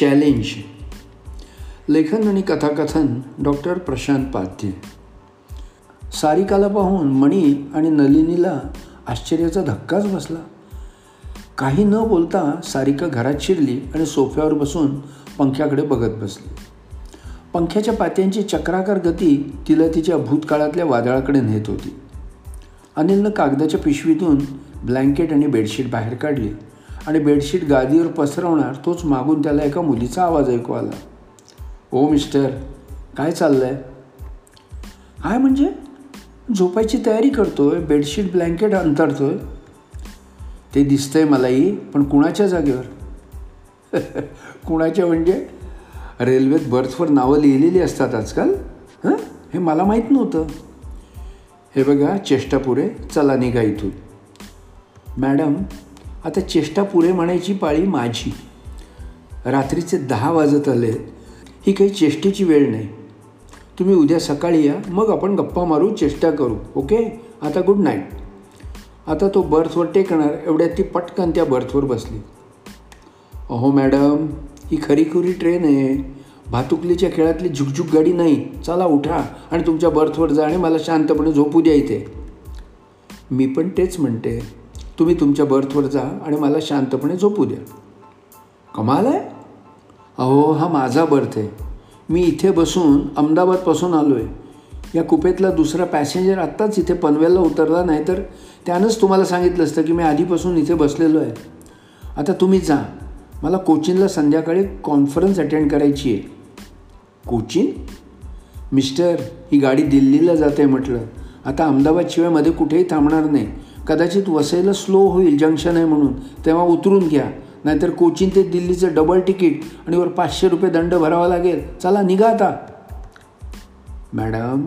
Challenge लेखन आणि कथाकथन डॉक्टर प्रशांत पाध्ये सारिकाला पाहून मणी आणि नलिनीला आश्चर्याचा धक्काच बसला. काही न बोलता सारिका घरात शिरली आणि सोफ्यावर बसून पंख्याकडे बघत बसली. पंख्याच्या पात्यांची चक्राकार गती तिला तिच्या भूतकाळातल्या वादळाकडे नेत होती. अनिलनं कागदाच्या पिशवीतून ब्लँकेट आणि बेडशीट बाहेर काढली. आणि बेडशीट गादीवर पसरवणार तोच मागून त्याला एका मुलीचा आवाज ऐकू आला. ओ मिस्टर काय चाललं आहे काय म्हणजे झोपायची तयारी करतोय बेडशीट ब्लँकेट अंतरतोय. ते दिसतंय मलाही पण कुणाच्या जागेवर? कुणाच्या म्हणजे? रेल्वेत बर्थवर नावं लिहिलेली असतात आजकाल. हां? हे मला माहीत नव्हतं. हे बघा चेष्टापुरे चला निघा इथून. मॅडम आता चेष्टा पुरे म्हणायची पाळी माझी. रात्रीचे दहा वाजत आले. ही काही चेष्टेची वेळ नाही. तुम्ही उद्या सकाळी या मग आपण गप्पा मारू चेष्टा करू ओके? आता गुड नाईट आता तो बर्थवर टेकणार एवढ्यात ती पटकन त्या बर्थवर बसली. अहो मॅडम ही खरीखुरी ट्रेन आहे. भातुकलीच्या खेळातली झुकझुक गाडी नाही. चला उठा आणि तुमच्या बर्थवर जा आणि मला शांतपणे झोपू द्या इथे. मी पण तेच म्हणते. तुम्ही तुमच्या बर्थवर जा आणि मला शांतपणे झोपू द्या. कमाल आहे? अहो हा माझा बर्थ आहे. मी इथे बसून अहमदाबादपासून आलो आहे या कुपेतला दुसरा पॅसेंजर आत्ताच इथे पनवेलला उतरला नाही तर त्यानंच तुम्हाला सांगितलं असतं की मी आधीपासून इथे बसलेलो आहे. आता तुम्ही जा. मला कोचिनला संध्याकाळी कॉन्फरन्स अटेंड करायची आहे. कोचिन? मिस्टर ही गाडी दिल्लीला जाते म्हटलं. आता अहमदाबादशिवायमध्ये कुठेही थांबणार नाही. कदाचित वसईला स्लो होईल जंक्शन आहे म्हणून. तेव्हा उतरून घ्या. नाहीतर कोचिन ते दिल्लीचं डबल तिकीट आणि वर पाचशे रुपये दंड भरावा लागेल. चला निघा आता. मॅडम?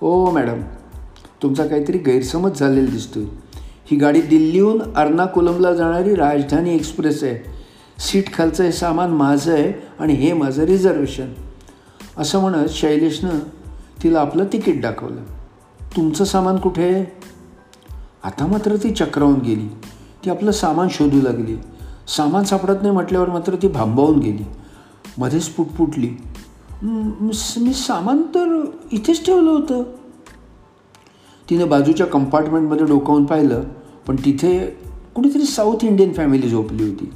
हो मॅडम. तुमचा काहीतरी गैरसमज झालेला दिसतोय. ही गाडी दिल्लीहून अर्नाकुलमला जाणारी राजधानी एक्सप्रेस आहे. सीट खालचं हे सामान माझं आहे आणि हे माझं रिझर्वेशन. असं म्हणत शैलेशनं तिला आपलं तिकीट दाखवलं. तुमचं सामान कुठे आहे? आता मात्र ती चक्रावून गेली. ती आपलं सामान शोधू लागली. सामान सापडत नाही म्हटल्यावर मात्र ती भांबावून गेली. मध्येच पुटपुटली मी सामान तर इथेच ठेवलं होतं. तिने बाजूच्या कंपार्टमेंटमध्ये डोकावून पाहिलं पण तिथे कुठेतरी साऊथ इंडियन फॅमिली झोपली होती.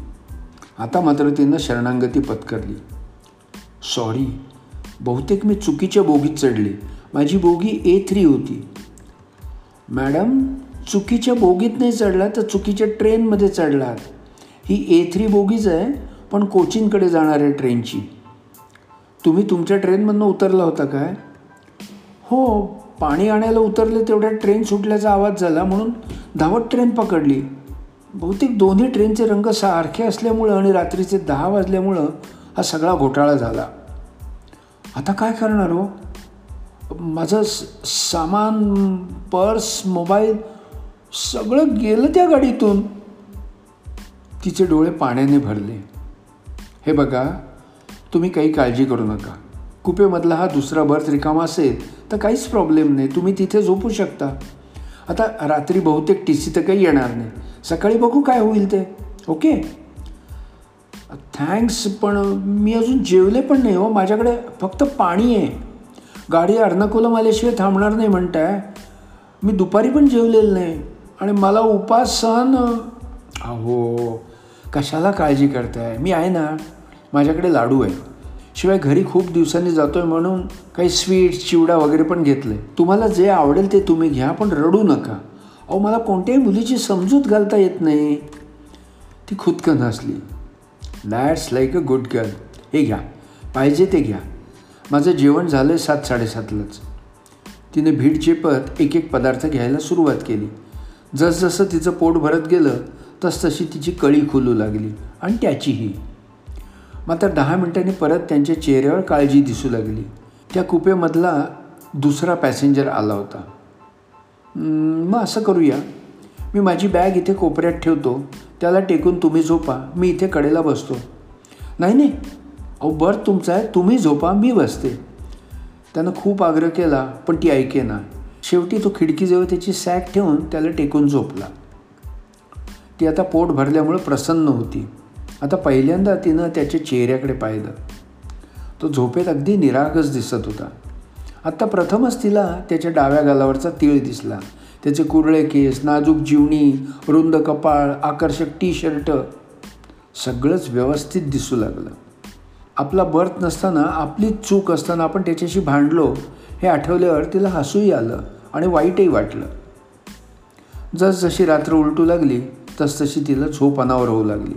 आता मात्र तिनं शरणांगती पत्करली. सॉरी बहुतेक मी चुकीच्या बोगीत चढले. माझी बोगी ए थ्री होती. मॅडम चुकीच्या बोगीत नाही चढला तर चुकीच्या ट्रेनमध्ये चढलात. ही ए थ्री बोगीच आहे पण कोचिनकडे जाणार आहे ट्रेनची. तुम्ही तुमच्या ट्रेनमधनं उतरला होता काय? हो पाणी आणायला उतरले तेवढ्या ट्रेन सुटल्याचा आवाज झाला म्हणून धावत ट्रेन पकडली. बहुतेक दोन्ही ट्रेनचे रंग सारखे असल्यामुळं आणि रात्रीचे दहा वाजल्यामुळं हा सगळा घोटाळा झाला. आता काय करणार हो? माझं सामान पर्स मोबाईल सगळं गेलं त्या गाडीतून. तिचे डोळे पाण्याने भरले. हे बघा तुम्ही काही काळजी करू नका. कुपेमधला हा दुसरा बर्थ रिकामा असेल तर काहीच प्रॉब्लेम नाही तुम्ही तिथे झोपू शकता. आता रात्री बहुतेक टी सी तर काही येणार नाही. सकाळी बघू काय होईल ते ओके? थँक्स पण मी अजून जेवले पण नाही हो माझ्याकडे फक्त पाणी आहे. गाडी अर्नाकुलम आल्याशिवाय थांबणार नाही म्हणताय. मी दुपारी पण जेवलेलं नाही. आणि मला उपास सहन अहो कशाला काळजी करताय? मी आहे ना माझ्याकडे लाडू आहे. शिवाय घरी खूप दिवसांनी जातो आहे म्हणून काही स्वीट्स चिवडा वगैरे पण घेतलं आहे तुम्हाला जे आवडेल ते तुम्ही घ्या पण रडू नका. अहो मला कोणत्याही मुलीची समजूत घालता येत नाही. ती खुदकन हसली. That's like a good girl हे घ्या. पाहिजे ते घ्या. माझं जेवण झालं आहे सात साडेसातलाच. तिने भीड चेपत एक एक पदार्थ घ्यायला सुरुवात केली. जसजसं तिचं पोट भरत गेलं तसतशी तिची कळी खुलू लागली आणि त्याचीही. मात्र दहा मिनिटांनी परत त्यांच्या चेहऱ्यावर काळजी दिसू लागली. त्या कुपेमधला दुसरा पॅसेंजर आला होता. मग असं करूया. मी माझी बॅग इथे कोपऱ्यात ठेवतो. त्याला टेकून तुम्ही झोपा. मी इथे कडेला बसतो. नाही नाही. अहो बर्थ तुमचा आहे. तुम्ही झोपा. मी बसते. त्यानं खूप आग्रह केला पण ती ऐके ना शेवटी तो खिडकीजवळ त्याची सॅक ठेवून त्याला टेकून झोपला. ती आता पोट भरल्यामुळं प्रसन्न होती. आता पहिल्यांदा तिनं त्याच्या चेहऱ्याकडे पाहिलं. तो झोपेत अगदी निरागस दिसत होता. आत्ता प्रथमच तिला त्याच्या डाव्या गालावरचा तीळ दिसला. त्याचे कुरळे केस नाजूक जीवणी रुंद कपाळ आकर्षक टी शर्ट सगळंच व्यवस्थित दिसू लागलं. आपला बर्थ नसताना आपलीच चूक असताना आपण त्याच्याशी भांडलो हे आठवल्यावर तिला हसूही आलं आणि वाईटही वाटलं. जसजशी रात्र उलटू लागली तसतशी तिला झोप अनावर होऊ लागली.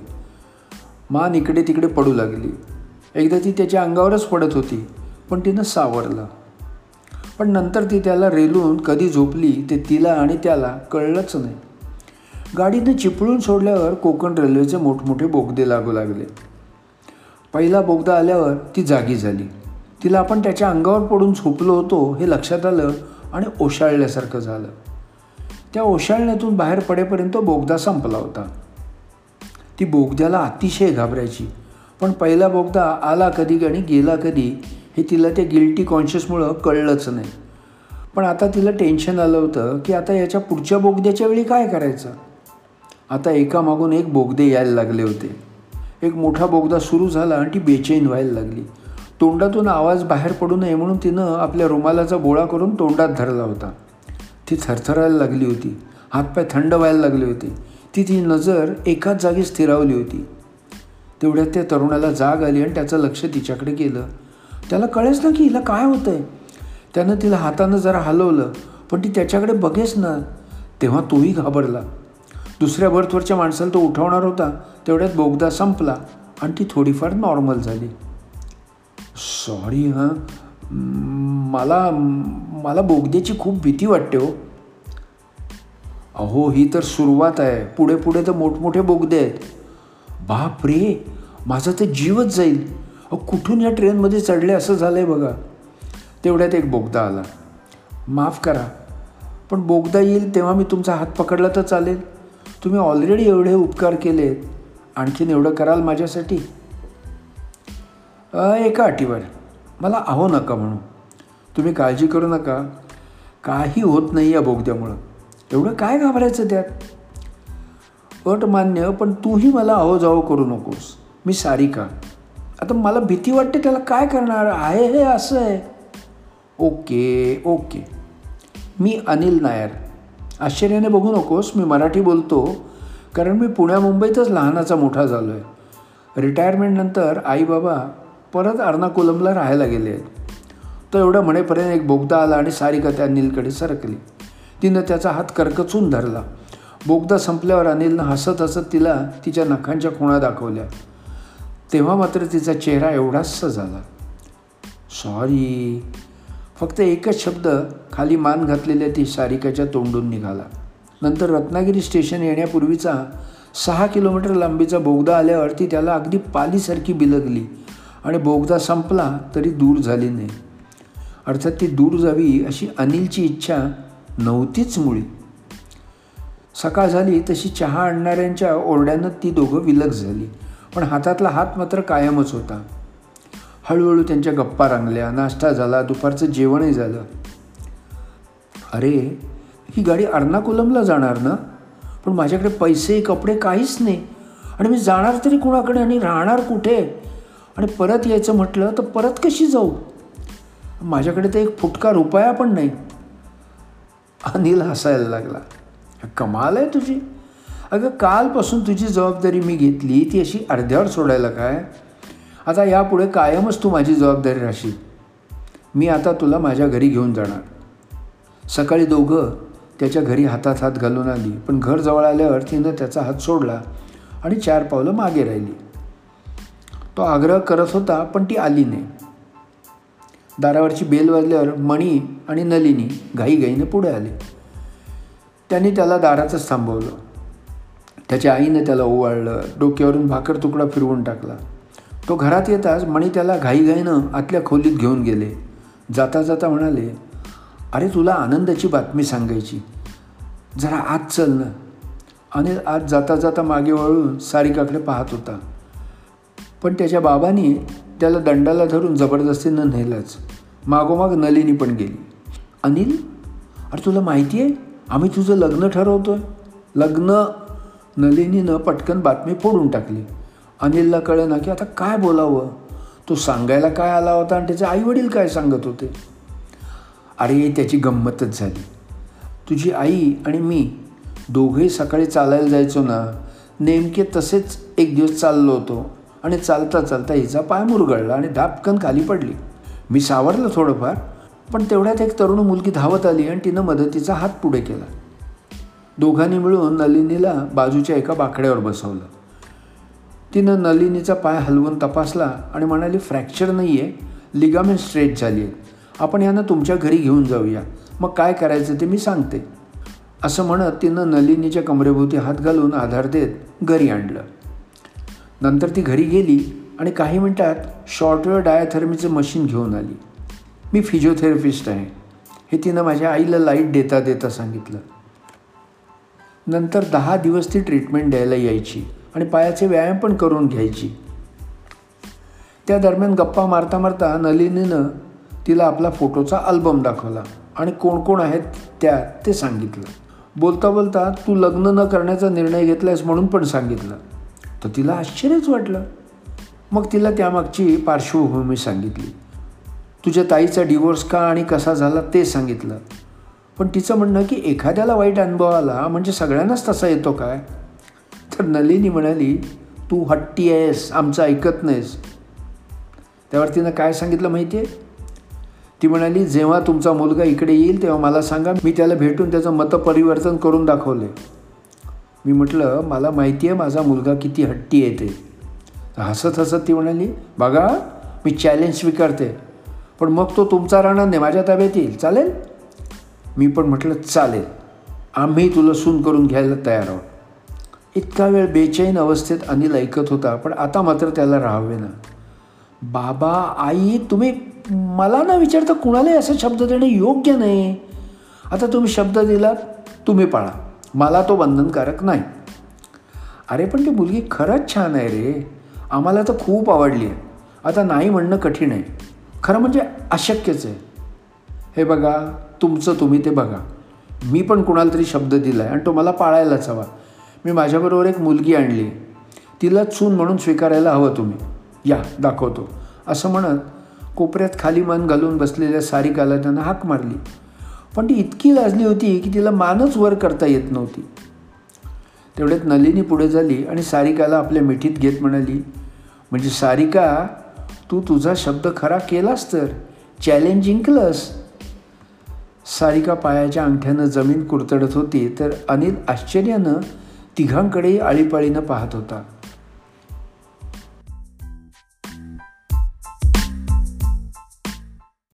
मान इकडे तिकडे पडू लागली. एकदा ती त्याच्या अंगावरच पडत होती पण तिनं सावरलं. पण नंतर ती त्याला रेलून कधी झोपली ते तिला आणि त्याला कळलंच नाही. गाडीनं चिपळून सोडल्यावर कोकण रेल्वेचे मोठमोठे बोगदे लागू लागले. पहिला बोगदा आल्यावर ती जागी झाली. तिला आपण त्याच्या अंगावर पडून झोपलो होतो हे लक्षात आलं आणि ओशाळल्यासारखं झालं. त्या ओशाळण्यातून बाहेर पडेपर्यंत बोगदा संपला होता. ती बोगद्याला अतिशय घाबरायची. पण पहिला बोगदा आला कधी आणि गेला कधी हे तिला त्या गिल्टी कॉन्शियसमुळं कळलंच नाही. पण आता तिला टेन्शन आलं होतं की आता याच्या पुढच्या बोगद्याच्या वेळी काय करायचं? आता एकामागून एक बोगदे यायला लागले होते. एक मोठा बोगदा सुरू झाला आणि ती बेचैन व्हायला लागली. तोंडातून आवाज बाहेर पडू नये म्हणून तिनं आपल्या रुमालाचा बोळा करून तोंडात धरला होता. ती थरथरायला लागली होती. हातपाय थंड व्हायला लागले होते. ती ती नजर एकाच जागी स्थिरावली होती. तेवढ्यात त्या तरुणाला जाग आली आणि त्याचं लक्ष तिच्याकडे गेलं. त्याला कळेच ना की हिला काय होतं आहे त्यानं तिला हातानं जरा हलवलं पण ती त्याच्याकडे बघेच ना. तेव्हा तोही घाबरला. दुसऱ्या बर्थवरच्या माणसाला तो उठवणार होता. तेवढ्यात बोगदा संपला आणि ती थोडीफार नॉर्मल झाली. सॉरी हां. मला मला बोगद्याची खूप भीती वाटते हो. अहो ही तर सुरुवात आहे. पुढे पुढे तर मोठमोठे बोगदे आहेत. बाप रे माझा तर जीवच जाईल. अहो कुठून या ट्रेनमध्ये चढले? असं झालं आहे बघा. तेवढ्यात एक बोगदा आला. माफ करा पण बोगदा येईल तेव्हा मी तुमचा हात पकडला तर चालेल. तुम्ही ऑलरेडी एवढे उपकार केले आणखीन एवढं कराल माझ्यासाठी? एका अटीवर. मला आहो नका म्हणू. तुम्ही काळजी करू नका. काही होत नाही या बोगद्यामुळं. एवढं काय घाबरायचं त्यात? अट मान्य पण तूही मला अहो जाओ करू नकोस. मी सारिका आता मला भीती वाटते त्याला काय करणार? आहे हे असं आहे. Okay okay. मी अनिल नायर. आश्चर्याने बघू नकोस मी मराठी बोलतो कारण मी पुण्या मुंबईतच लहानाचा मोठा झालो आहे रिटायरमेंटनंतर आई बाबा परत अर्नाकुलमला राहायला गेले. आहेत तर एवढं म्हणेपर्यंत एक बोगदा आला आणि सारिका त्या अनिलकडे सरकली. तिनं त्याचा हात करकचून धरला. बोगदा संपल्यावर अनिलनं हसत हसत तिला तिच्या नखांच्या खुणा दाखवल्या. तेव्हा मात्र तिचा चेहरा एवढाच झाला सॉरी फक्त एकच शब्द खाली मान घातलेल्या ती सारिकाच्या तोंडून निघाला. नंतर रत्नागिरी स्टेशन येण्यापूर्वीचा सहा किलोमीटर लांबीचा बोगदा आल्यावर ती त्याला अगदी पालीसारखी बिलगली. आणि बोगदा संपला तरी दूर झाली नाही. अर्थात ती दूर जावी अशी अनिलची इच्छा नव्हतीच मुळी. सकाळ झाली तशी चहा आणणाऱ्यांच्या ओरड्यानं ती दोघं विलग झाली. पण हातातला हात मात्र कायमच होता. हळूहळू त्यांच्या गप्पा रंगल्या नाश्ता झाला दुपारचं जेवणही झालं. अरे ही गाडी अर्नाकुलमला जाणार ना? पण माझ्याकडे पैसे कपडे काहीच नाही. आणि मी जाणार तरी कुणाकडे आणि राहणार कुठे? आणि परत यायचं म्हटलं तर परत कशी जाऊ? माझ्याकडे तर एक फुटका रुपया पण नाही. अनिल हसायला लागला. कमाल आहे तुझी. अगं कालपासून तुझी जबाबदारी मी घेतली ती अशी अर्ध्यावर सोडायला काय? आता यापुढे कायमच तू माझी जबाबदारी राहशील. मी आता तुला माझ्या घरी घेऊन जाणार. सकाळी दोघं त्याच्या घरी हातात हात घालून आली पण घर जवळ आल्यावर तिनं त्याचा हात सोडला आणि चार पावलं मागे राहिली. तो आग्रह करत होता पण ती आली नाही. दारावरची बेल वाजल्यावर मणी आणि नलिनी घाईघाईने पुढे आले. त्यांनी त्याला दारातच थांबवलं. त्याच्या आईनं त्याला ओवाळलं डोक्यावरून भाकर तुकडा फिरवून टाकला. तो घरात येताच मणी त्याला घाईघाईनं आतल्या खोलीत घेऊन गेले. जाता जाता म्हणाले अरे तुला आनंदाची बातमी सांगायची. जरा आत चल ना. आणि आज जाता जाता मागे वळून सारिकाकडे पाहत होता. पण त्याच्या बाबांनी त्याला दंडाला धरून जबरदस्तीनं नेलंच. मागोमाग नलिनी पण गेली. अनिल अरे तुला माहिती आहे आम्ही तुझं लग्न ठरवतो आहे लग्न नलिनीनं पटकन बातमी फोडून टाकली. अनिलला कळे ना की आता काय बोलावं? तो सांगायला काय आला होता आणि त्याचे आईवडील काय सांगत होते? अरे त्याची गंमतच झाली. तुझी आई आणि मी दोघेही सकाळी चालायला जायचो ना. नेमके तसेच एक दिवस चाललो होतो. आणि चालता चालता हिचा पाय मुरगळला आणि धापकन खाली पडली. मी सावरलं थोडंफार पण तेवढ्यात एक तरुण मुलगी धावत आली आणि तिनं मदतीचा हात पुढे केला. दोघांनी मिळून नलिनीला बाजूच्या एका बाकड्यावर बसवलं. तिनं नलिनीचा पाय हलवून तपासला आणि म्हणाली फ्रॅक्चर नाही आहे लिगामेंट स्ट्रेच झाली आहे आपण यांना तुमच्या घरी घेऊन जाऊया. मग काय करायचं ते मी सांगते. असं म्हणत तिनं नलिनीच्या कमरेभोवती हात घालून आधार देत घरी आणलं. नंतर ती घरी गेली आणि काही मिनटात शॉर्टवेअर डायथर्मीचं मशीन घेऊन आली. मी फिजिओथेरपिस्ट आहे. हे तिनं माझ्या आईला लाइट देता देता सांगितलं. नंतर दहा दिवस ती ट्रीटमेंट द्यायला यायची आणि पायाचे व्यायाम पण करून घ्यायची. त्या दरम्यान गप्पा मारता मारता नलिनीनं तिला आपला फोटोचा अल्बम दाखवला आणि कोण कोण आहेत त्या ते सांगितलं. बोलता बोलता तू लग्न न करण्याचा निर्णय घेतलायस म्हणून पण सांगितलं. तर तिला आश्चर्यच वाटलं. मग तिला त्यामागची पार्श्वभूमी सांगितली. तुझ्या ताईचा डिवोर्स का आणि कसा झाला ते सांगितलं. पण तिचं म्हणणं की एखाद्याला वाईट अनुभव आला म्हणजे सगळ्यांनाच तसा येतो काय? तर नलिनी म्हणाली तू हट्टी आहेस आमचं ऐकत नाहीस. त्यावर तिनं काय सांगितलं माहिती आहे ती म्हणाली जेव्हा तुमचा मुलगा इकडे येईल तेव्हा मला सांगा मी त्याला भेटून त्याचं मतपरिवर्तन करून दाखवले. मी म्हटलं मला माहिती आहे माझा मुलगा किती हट्टी आहे ते हसत हसत ती म्हणाली बघा मी चॅलेंज स्वीकारते पण मग तो तुमचा राहणार नाही माझ्या ताब्यात येईल चालेल? मी पण म्हटलं चालेल आम्ही तुला सून करून घ्यायला तयार आहोत. इतका वेळ बेचैन अवस्थेत अनिल ऐकत होता पण आता मात्र त्याला राहावे ना. बाबा आई तुम्ही मला ना विचारता कुणालाही असं शब्द देणं योग्य नाही. आता तुम्ही शब्द दिलात तुम्ही पाळा. मला तो बंधनकारक नाही. अरे पण ती मुलगी खरंच छान आहे रे. आम्हाला तर खूप आवडली आहे. आता नाही म्हणणं कठीण आहे. खरं म्हणजे अशक्यच आहे. हे बघा तुमचं तुम्ही ते बघा. मी पण कुणाला तरी शब्द दिला आहे आणि तो मला पाळायलाच हवा. मी माझ्याबरोबर एक मुलगी आणली. तिला चून म्हणून स्वीकारायला हवं तुम्ही. या दाखवतो. असं म्हणत कोपऱ्यात खाली मन घालून बसलेल्या सारिकाला त्यानं हाक मारली. पण ती इतकी लाजली होती की तिला मानच वर करता येत नव्हती. तेवढ्यात नलिनी पुढे झाली आणि सारिकाला आपल्या मिठीत घेत म्हणाली म्हणजे सारिका तू तुझा शब्द खरा केलास तर? चॅलेंज जिंकलंस? सारिका पायाच्या अंगठ्यानं जमीन कुरतडत होती तर अनिल आश्चर्यानं तिघांकडेही आळीपाळीनं पाहत होता.